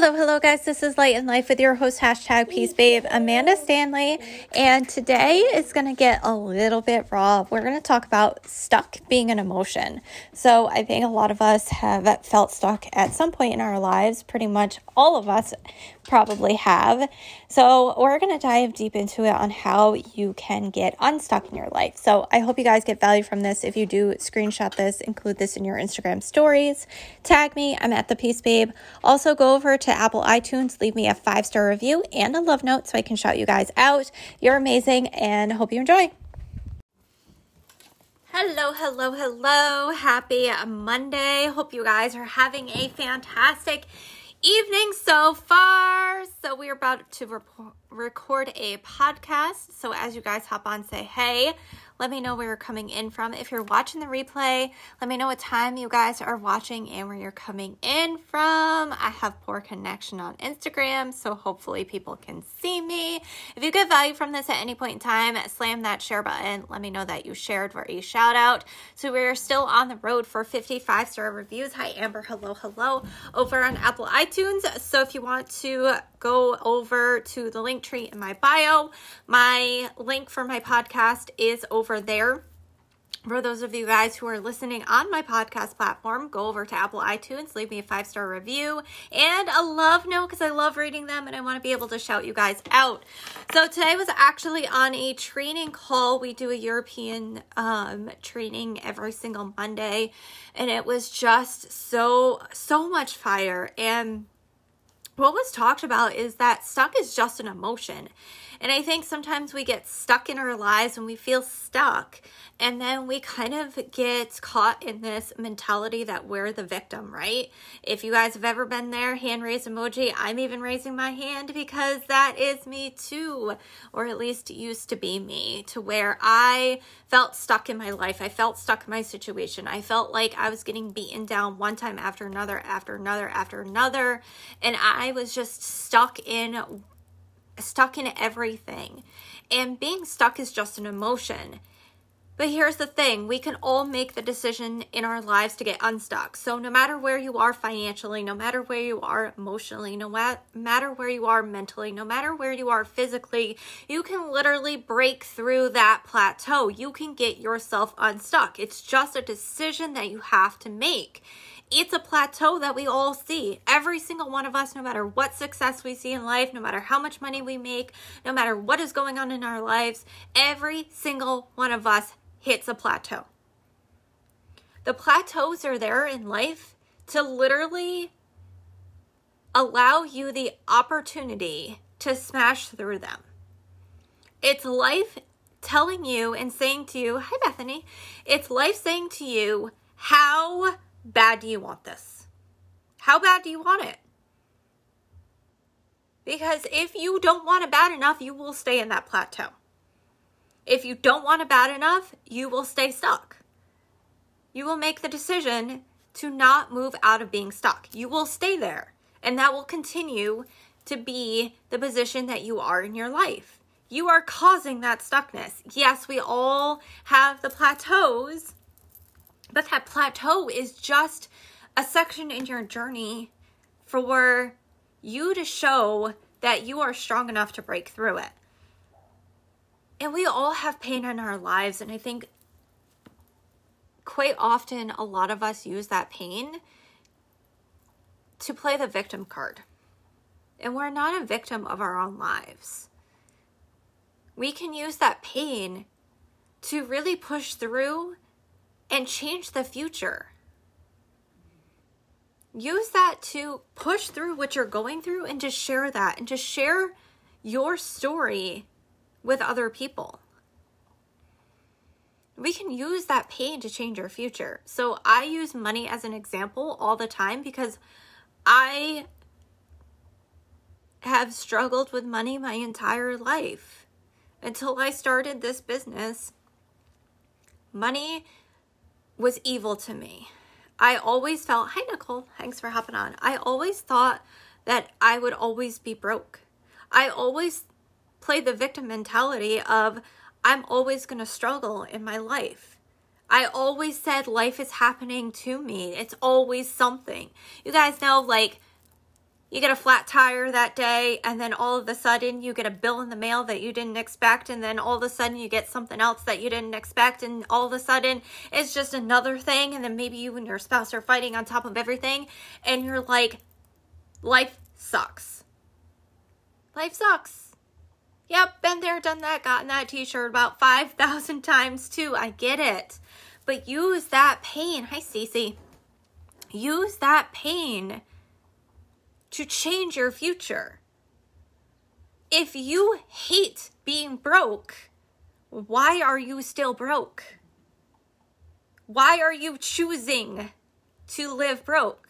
Hello, hello, guys. This is Light and Life with your host, hashtag Peace Babe, Amanda Stanley. And today is going to get a little bit raw. We're going to talk about stuck being an emotion. So, I think a lot of us have felt stuck at some point in our lives. Pretty much all of us probably have. So, we're going to dive deep into it on how you can get unstuck in your life. So, I hope you guys get value from this. If you do, screenshot this, include this in your Instagram stories, tag me. I'm at the Peace Babe. Also, go over to Apple iTunes, leave me a five star review and a love note so I can shout you guys out. You're amazing and hope you enjoy. Hello, hello, hello. Happy Monday. Hope you guys are having a fantastic evening so far. So, we are about to report, record a podcast. So, as you guys hop on, say hey. Let me know where you're coming in from. If you're watching the replay, let me know what time you guys are watching and where you're coming in from. I have poor connection on Instagram, so hopefully people can see me. If you get value from this at any point in time, slam that share button. Let me know that you shared for a shout out. So we're still on the road for 55 star reviews. Hi, Amber. Hello, hello. Over on Apple iTunes. So if you want to go over to the link tree in my bio, my link for my podcast is over over there. For those of you guys who are listening on my podcast platform, go over to Apple iTunes, leave me a five star review and a love note because I love reading them and I want to be able to shout you guys out. So today was actually on a training call. We do a European um, training every single Monday, and it was just so, so much fire. And what was talked about is that stuck is just an emotion. And I think sometimes we get stuck in our lives and we feel stuck. And then we kind of get caught in this mentality that we're the victim, right? If you guys have ever been there, hand raise emoji. I'm even raising my hand because that is me too, or at least used to be me, to where I felt stuck in my life. I felt stuck in my situation. I felt like I was getting beaten down one time after another, after another, after another. And I was just stuck in stuck in everything. And being stuck is just an emotion. But here's the thing we can all make the decision in our lives to get unstuck. So, no matter where you are financially, no matter where you are emotionally, no matter where you are mentally, no matter where you are physically, you can literally break through that plateau. You can get yourself unstuck. It's just a decision that you have to make it's a plateau that we all see. Every single one of us, no matter what success we see in life, no matter how much money we make, no matter what is going on in our lives, every single one of us hits a plateau. The plateaus are there in life to literally allow you the opportunity to smash through them. It's life telling you and saying to you, Hi, Bethany. It's life saying to you, How bad do you want this? How bad do you want it? Because if you don't want it bad enough, you will stay in that plateau. If you don't want it bad enough, you will stay stuck. You will make the decision to not move out of being stuck. You will stay there, and that will continue to be the position that you are in your life. You are causing that stuckness. Yes, we all have the plateaus but that plateau is just a section in your journey for you to show that you are strong enough to break through it. And we all have pain in our lives. And I think quite often a lot of us use that pain to play the victim card. And we're not a victim of our own lives. We can use that pain to really push through and change the future. Use that to push through what you're going through and to share that and to share your story with other people. We can use that pain to change our future. So I use money as an example all the time because I have struggled with money my entire life until I started this business. Money was evil to me. I always felt, hi, Nicole, thanks for hopping on. I always thought that I would always be broke. I always played the victim mentality of, I'm always going to struggle in my life. I always said life is happening to me. It's always something. You guys know, like, you get a flat tire that day and then all of a sudden you get a bill in the mail that you didn't expect and then all of a sudden you get something else that you didn't expect and all of a sudden it's just another thing and then maybe you and your spouse are fighting on top of everything and you're like life sucks. Life sucks. Yep been there done that gotten that t-shirt about 5000 times too. I get it. But use that pain. Hi Cece. Use that pain to change your future. If you hate being broke, why are you still broke? Why are you choosing to live broke?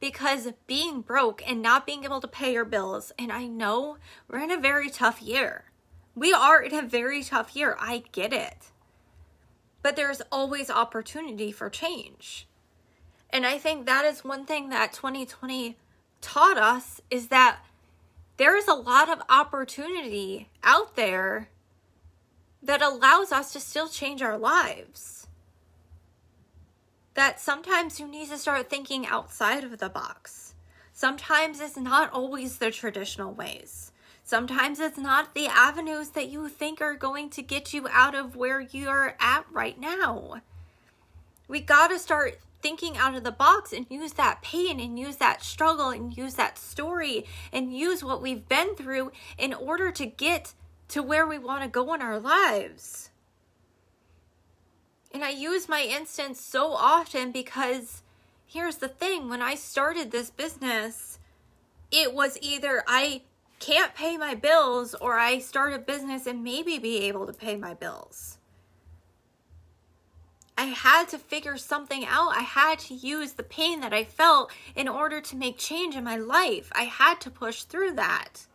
Because being broke and not being able to pay your bills, and I know we're in a very tough year. We are in a very tough year. I get it. But there's always opportunity for change. And I think that is one thing that 2020 taught us is that there is a lot of opportunity out there that allows us to still change our lives. That sometimes you need to start thinking outside of the box. Sometimes it's not always the traditional ways. Sometimes it's not the avenues that you think are going to get you out of where you're at right now. We got to start thinking out of the box and use that pain and use that struggle and use that story and use what we've been through in order to get to where we want to go in our lives. And I use my instance so often because here's the thing when I started this business, it was either I can't pay my bills or I start a business and maybe be able to pay my bills. I had to figure something out. I had to use the pain that I felt in order to make change in my life. I had to push through that.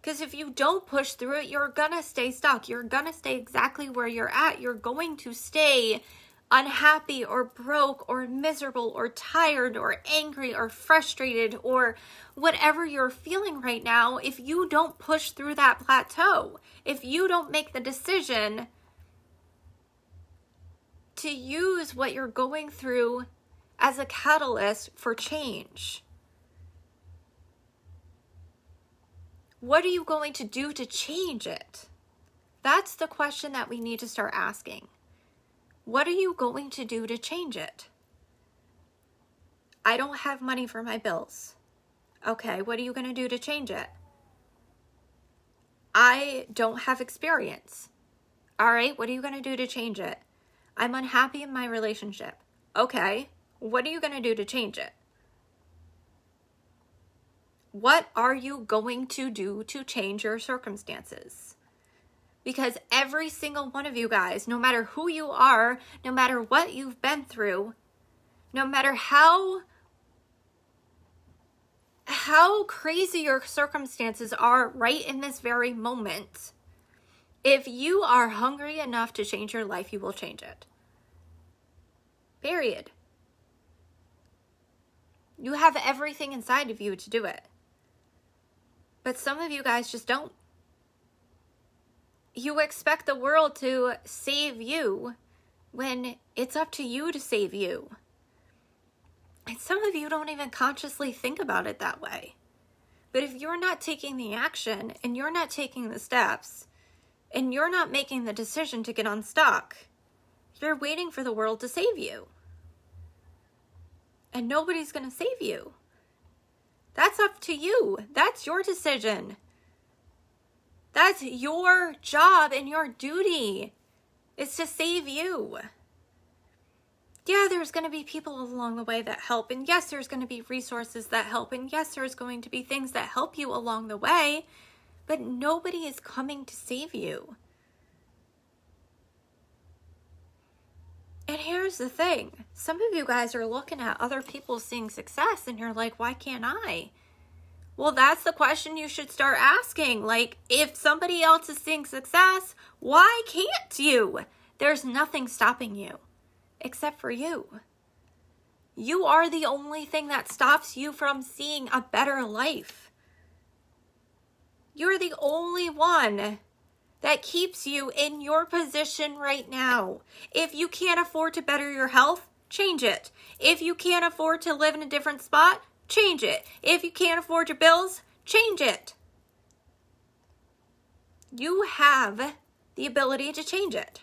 Because if you don't push through it, you're going to stay stuck. You're going to stay exactly where you're at. You're going to stay unhappy or broke or miserable or tired or angry or frustrated or whatever you're feeling right now if you don't push through that plateau. If you don't make the decision to use what you're going through as a catalyst for change. What are you going to do to change it? That's the question that we need to start asking. What are you going to do to change it? I don't have money for my bills. Okay, what are you going to do to change it? I don't have experience. All right, what are you going to do to change it? I'm unhappy in my relationship. Okay, what are you going to do to change it? What are you going to do to change your circumstances? Because every single one of you guys, no matter who you are, no matter what you've been through, no matter how how crazy your circumstances are right in this very moment, if you are hungry enough to change your life, you will change it. Period. You have everything inside of you to do it. But some of you guys just don't. You expect the world to save you when it's up to you to save you. And some of you don't even consciously think about it that way. But if you're not taking the action and you're not taking the steps and you're not making the decision to get unstuck, you're waiting for the world to save you. And nobody's going to save you. That's up to you. That's your decision. That's your job and your duty is to save you. Yeah, there's going to be people along the way that help. And yes, there's going to be resources that help. And yes, there's going to be things that help you along the way. But nobody is coming to save you. And here's the thing some of you guys are looking at other people seeing success and you're like, why can't I? Well, that's the question you should start asking. Like, if somebody else is seeing success, why can't you? There's nothing stopping you except for you. You are the only thing that stops you from seeing a better life. You're the only one that keeps you in your position right now. If you can't afford to better your health, change it. If you can't afford to live in a different spot, change it. If you can't afford your bills, change it. You have the ability to change it.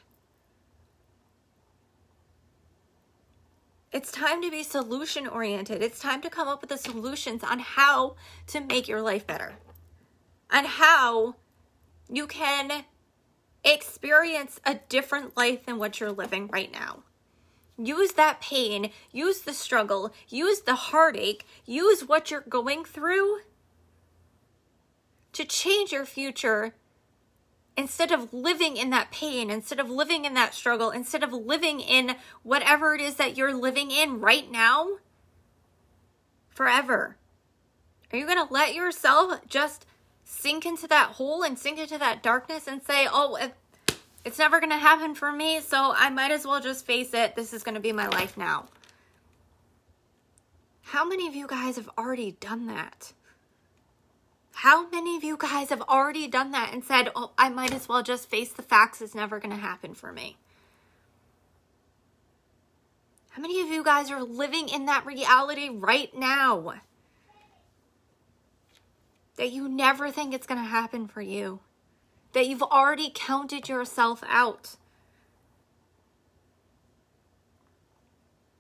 It's time to be solution oriented. It's time to come up with the solutions on how to make your life better, on how you can experience a different life than what you're living right now. Use that pain, use the struggle, use the heartache, use what you're going through to change your future instead of living in that pain, instead of living in that struggle, instead of living in whatever it is that you're living in right now forever. Are you going to let yourself just sink into that hole and sink into that darkness and say, oh, it's never going to happen for me, so I might as well just face it. This is going to be my life now. How many of you guys have already done that? How many of you guys have already done that and said, oh, I might as well just face the facts. It's never going to happen for me? How many of you guys are living in that reality right now? That you never think it's going to happen for you that you've already counted yourself out.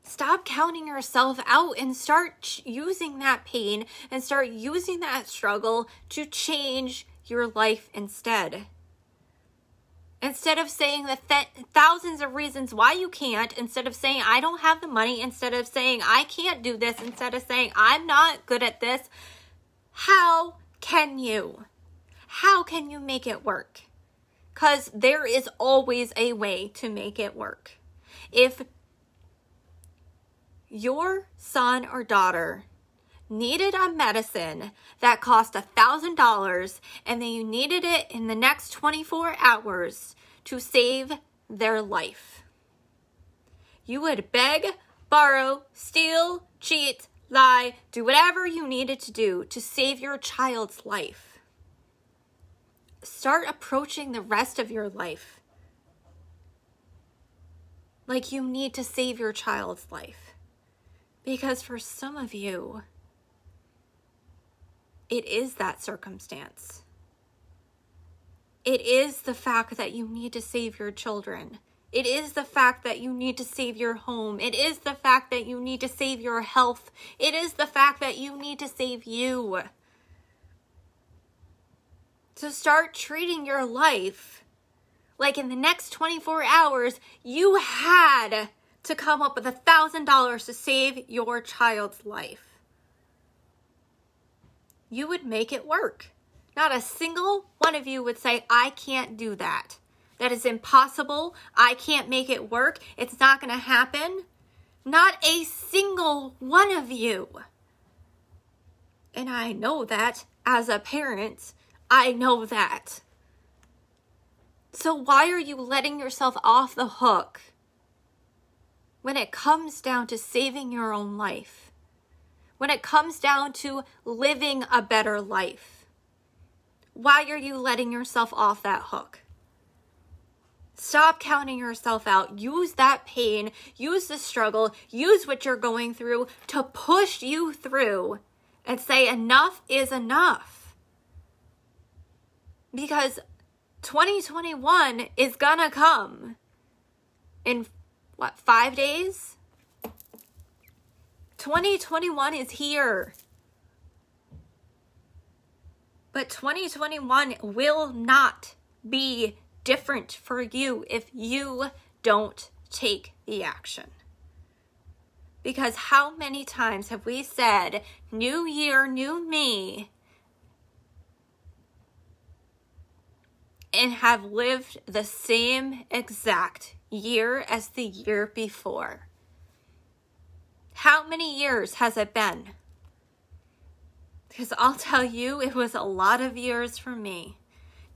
Stop counting yourself out and start using that pain and start using that struggle to change your life instead. Instead of saying the th- thousands of reasons why you can't, instead of saying I don't have the money, instead of saying I can't do this, instead of saying I'm not good at this, how can you? how can you make it work? Because there is always a way to make it work. If your son or daughter needed a medicine that cost a thousand dollars and then you needed it in the next 24 hours to save their life, you would beg, borrow, steal, cheat, lie, do whatever you needed to do to save your child's life start approaching the rest of your life like you need to save your child's life. Because for some of you, it is that circumstance. It is the fact that you need to save your children. It is the fact that you need to save your home. It is the fact that you need to save your health. It is the fact that you need to save you to start treating your life like in the next 24 hours, you had to come up with a thousand dollars to save your child's life. You would make it work. Not a single one of you would say, I can't do that. That is impossible. I can't make it work. It's not going to happen. Not a single one of you. And I know that as a parent I know that. So why are you letting yourself off the hook when it comes down to saving your own life? When it comes down to living a better life? Why are you letting yourself off that hook? Stop counting yourself out. Use that pain, use the struggle, use what you're going through to push you through and say, enough is enough because 2021 is gonna come in what, five days? 2021 is here. But 2021 will not be different for you if you don't take the action. Because how many times have we said, New year, new me, and have lived the same exact year as the year before. How many years has it been? Because I'll tell you, it was a lot of years for me.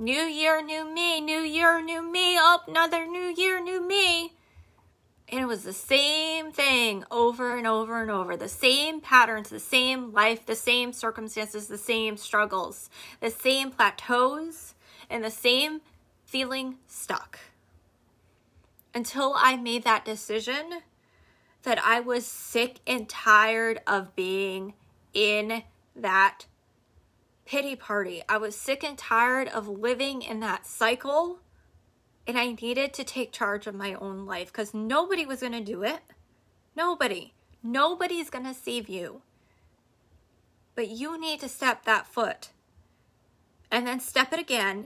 New year, new me, new year, new me, oh, another new year, new me. And it was the same thing over and over and over. The same patterns, the same life, the same circumstances, the same struggles, the same plateaus, and the same feeling stuck until I made that decision that I was sick and tired of being in that pity party. I was sick and tired of living in that cycle and I needed to take charge of my own life because nobody was going to do it. Nobody. Nobody's going to save you. But you need to step that foot and then step it again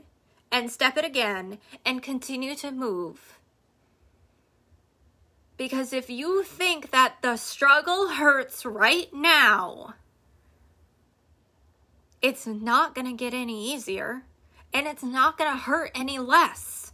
and step it again and continue to move. Because if you think that the struggle hurts right now, it's not going to get any easier and it's not going to hurt any less.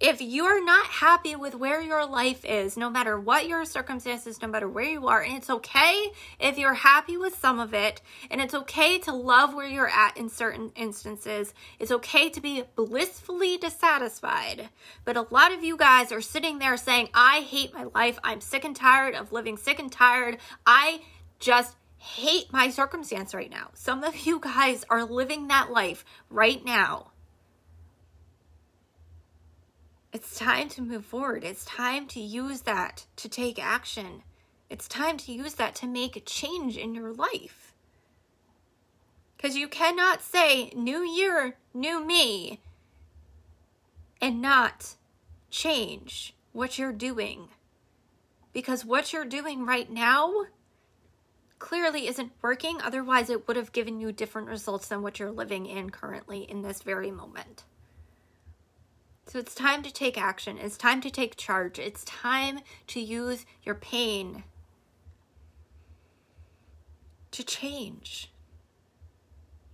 If you're not happy with where your life is, no matter what your circumstances, no matter where you are, and it's okay if you're happy with some of it, and it's okay to love where you're at in certain instances, it's okay to be blissfully dissatisfied. But a lot of you guys are sitting there saying, I hate my life. I'm sick and tired of living sick and tired. I just hate my circumstance right now. Some of you guys are living that life right now. It's time to move forward. It's time to use that to take action. It's time to use that to make a change in your life. Because you cannot say, New Year, new me, and not change what you're doing. Because what you're doing right now clearly isn't working. Otherwise, it would have given you different results than what you're living in currently in this very moment. So it's time to take action. It's time to take charge. It's time to use your pain to change,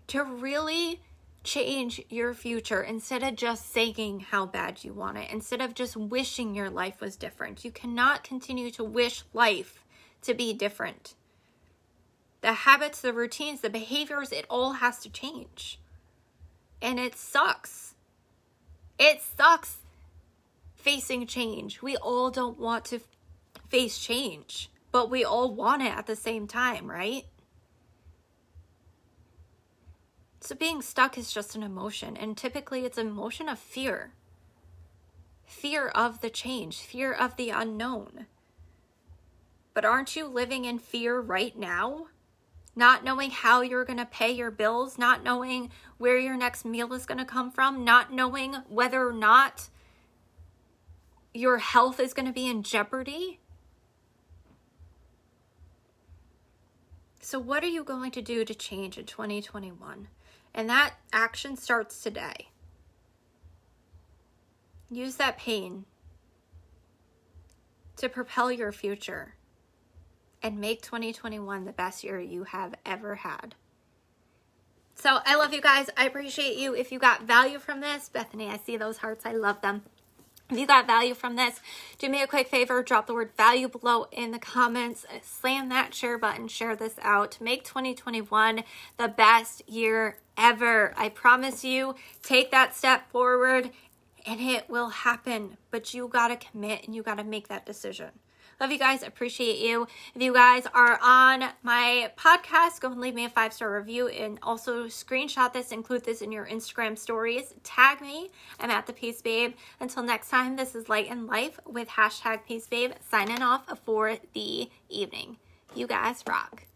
to really change your future instead of just saying how bad you want it, instead of just wishing your life was different. You cannot continue to wish life to be different the habits, the routines, the behaviors, it all has to change. And it sucks. It sucks facing change. We all don't want to face change, but we all want it at the same time, right? So being stuck is just an emotion, and typically it's an emotion of fear. Fear of the change, fear of the unknown. But aren't you living in fear right now? Not knowing how you're going to pay your bills, not knowing where your next meal is going to come from, not knowing whether or not your health is going to be in jeopardy. So, what are you going to do to change in 2021? And that action starts today. Use that pain to propel your future and make 2021 the best year you have ever had. So I love you guys. I appreciate you. If you got value from this, Bethany, I see those hearts. I love them. If you got value from this, do me a quick favor, drop the word value below in the comments, slam that share button, share this out. Make 2021 the best year ever. I promise you, take that step forward and it will happen. But you got to commit and you got to make that decision. Love you guys. Appreciate you. If you guys are on my podcast, go and leave me a five star review and also screenshot this, include this in your Instagram stories. Tag me. I'm at the Peace Babe. Until next time, this is Light and Life with hashtag Peace Babe signing off for the evening. You guys rock.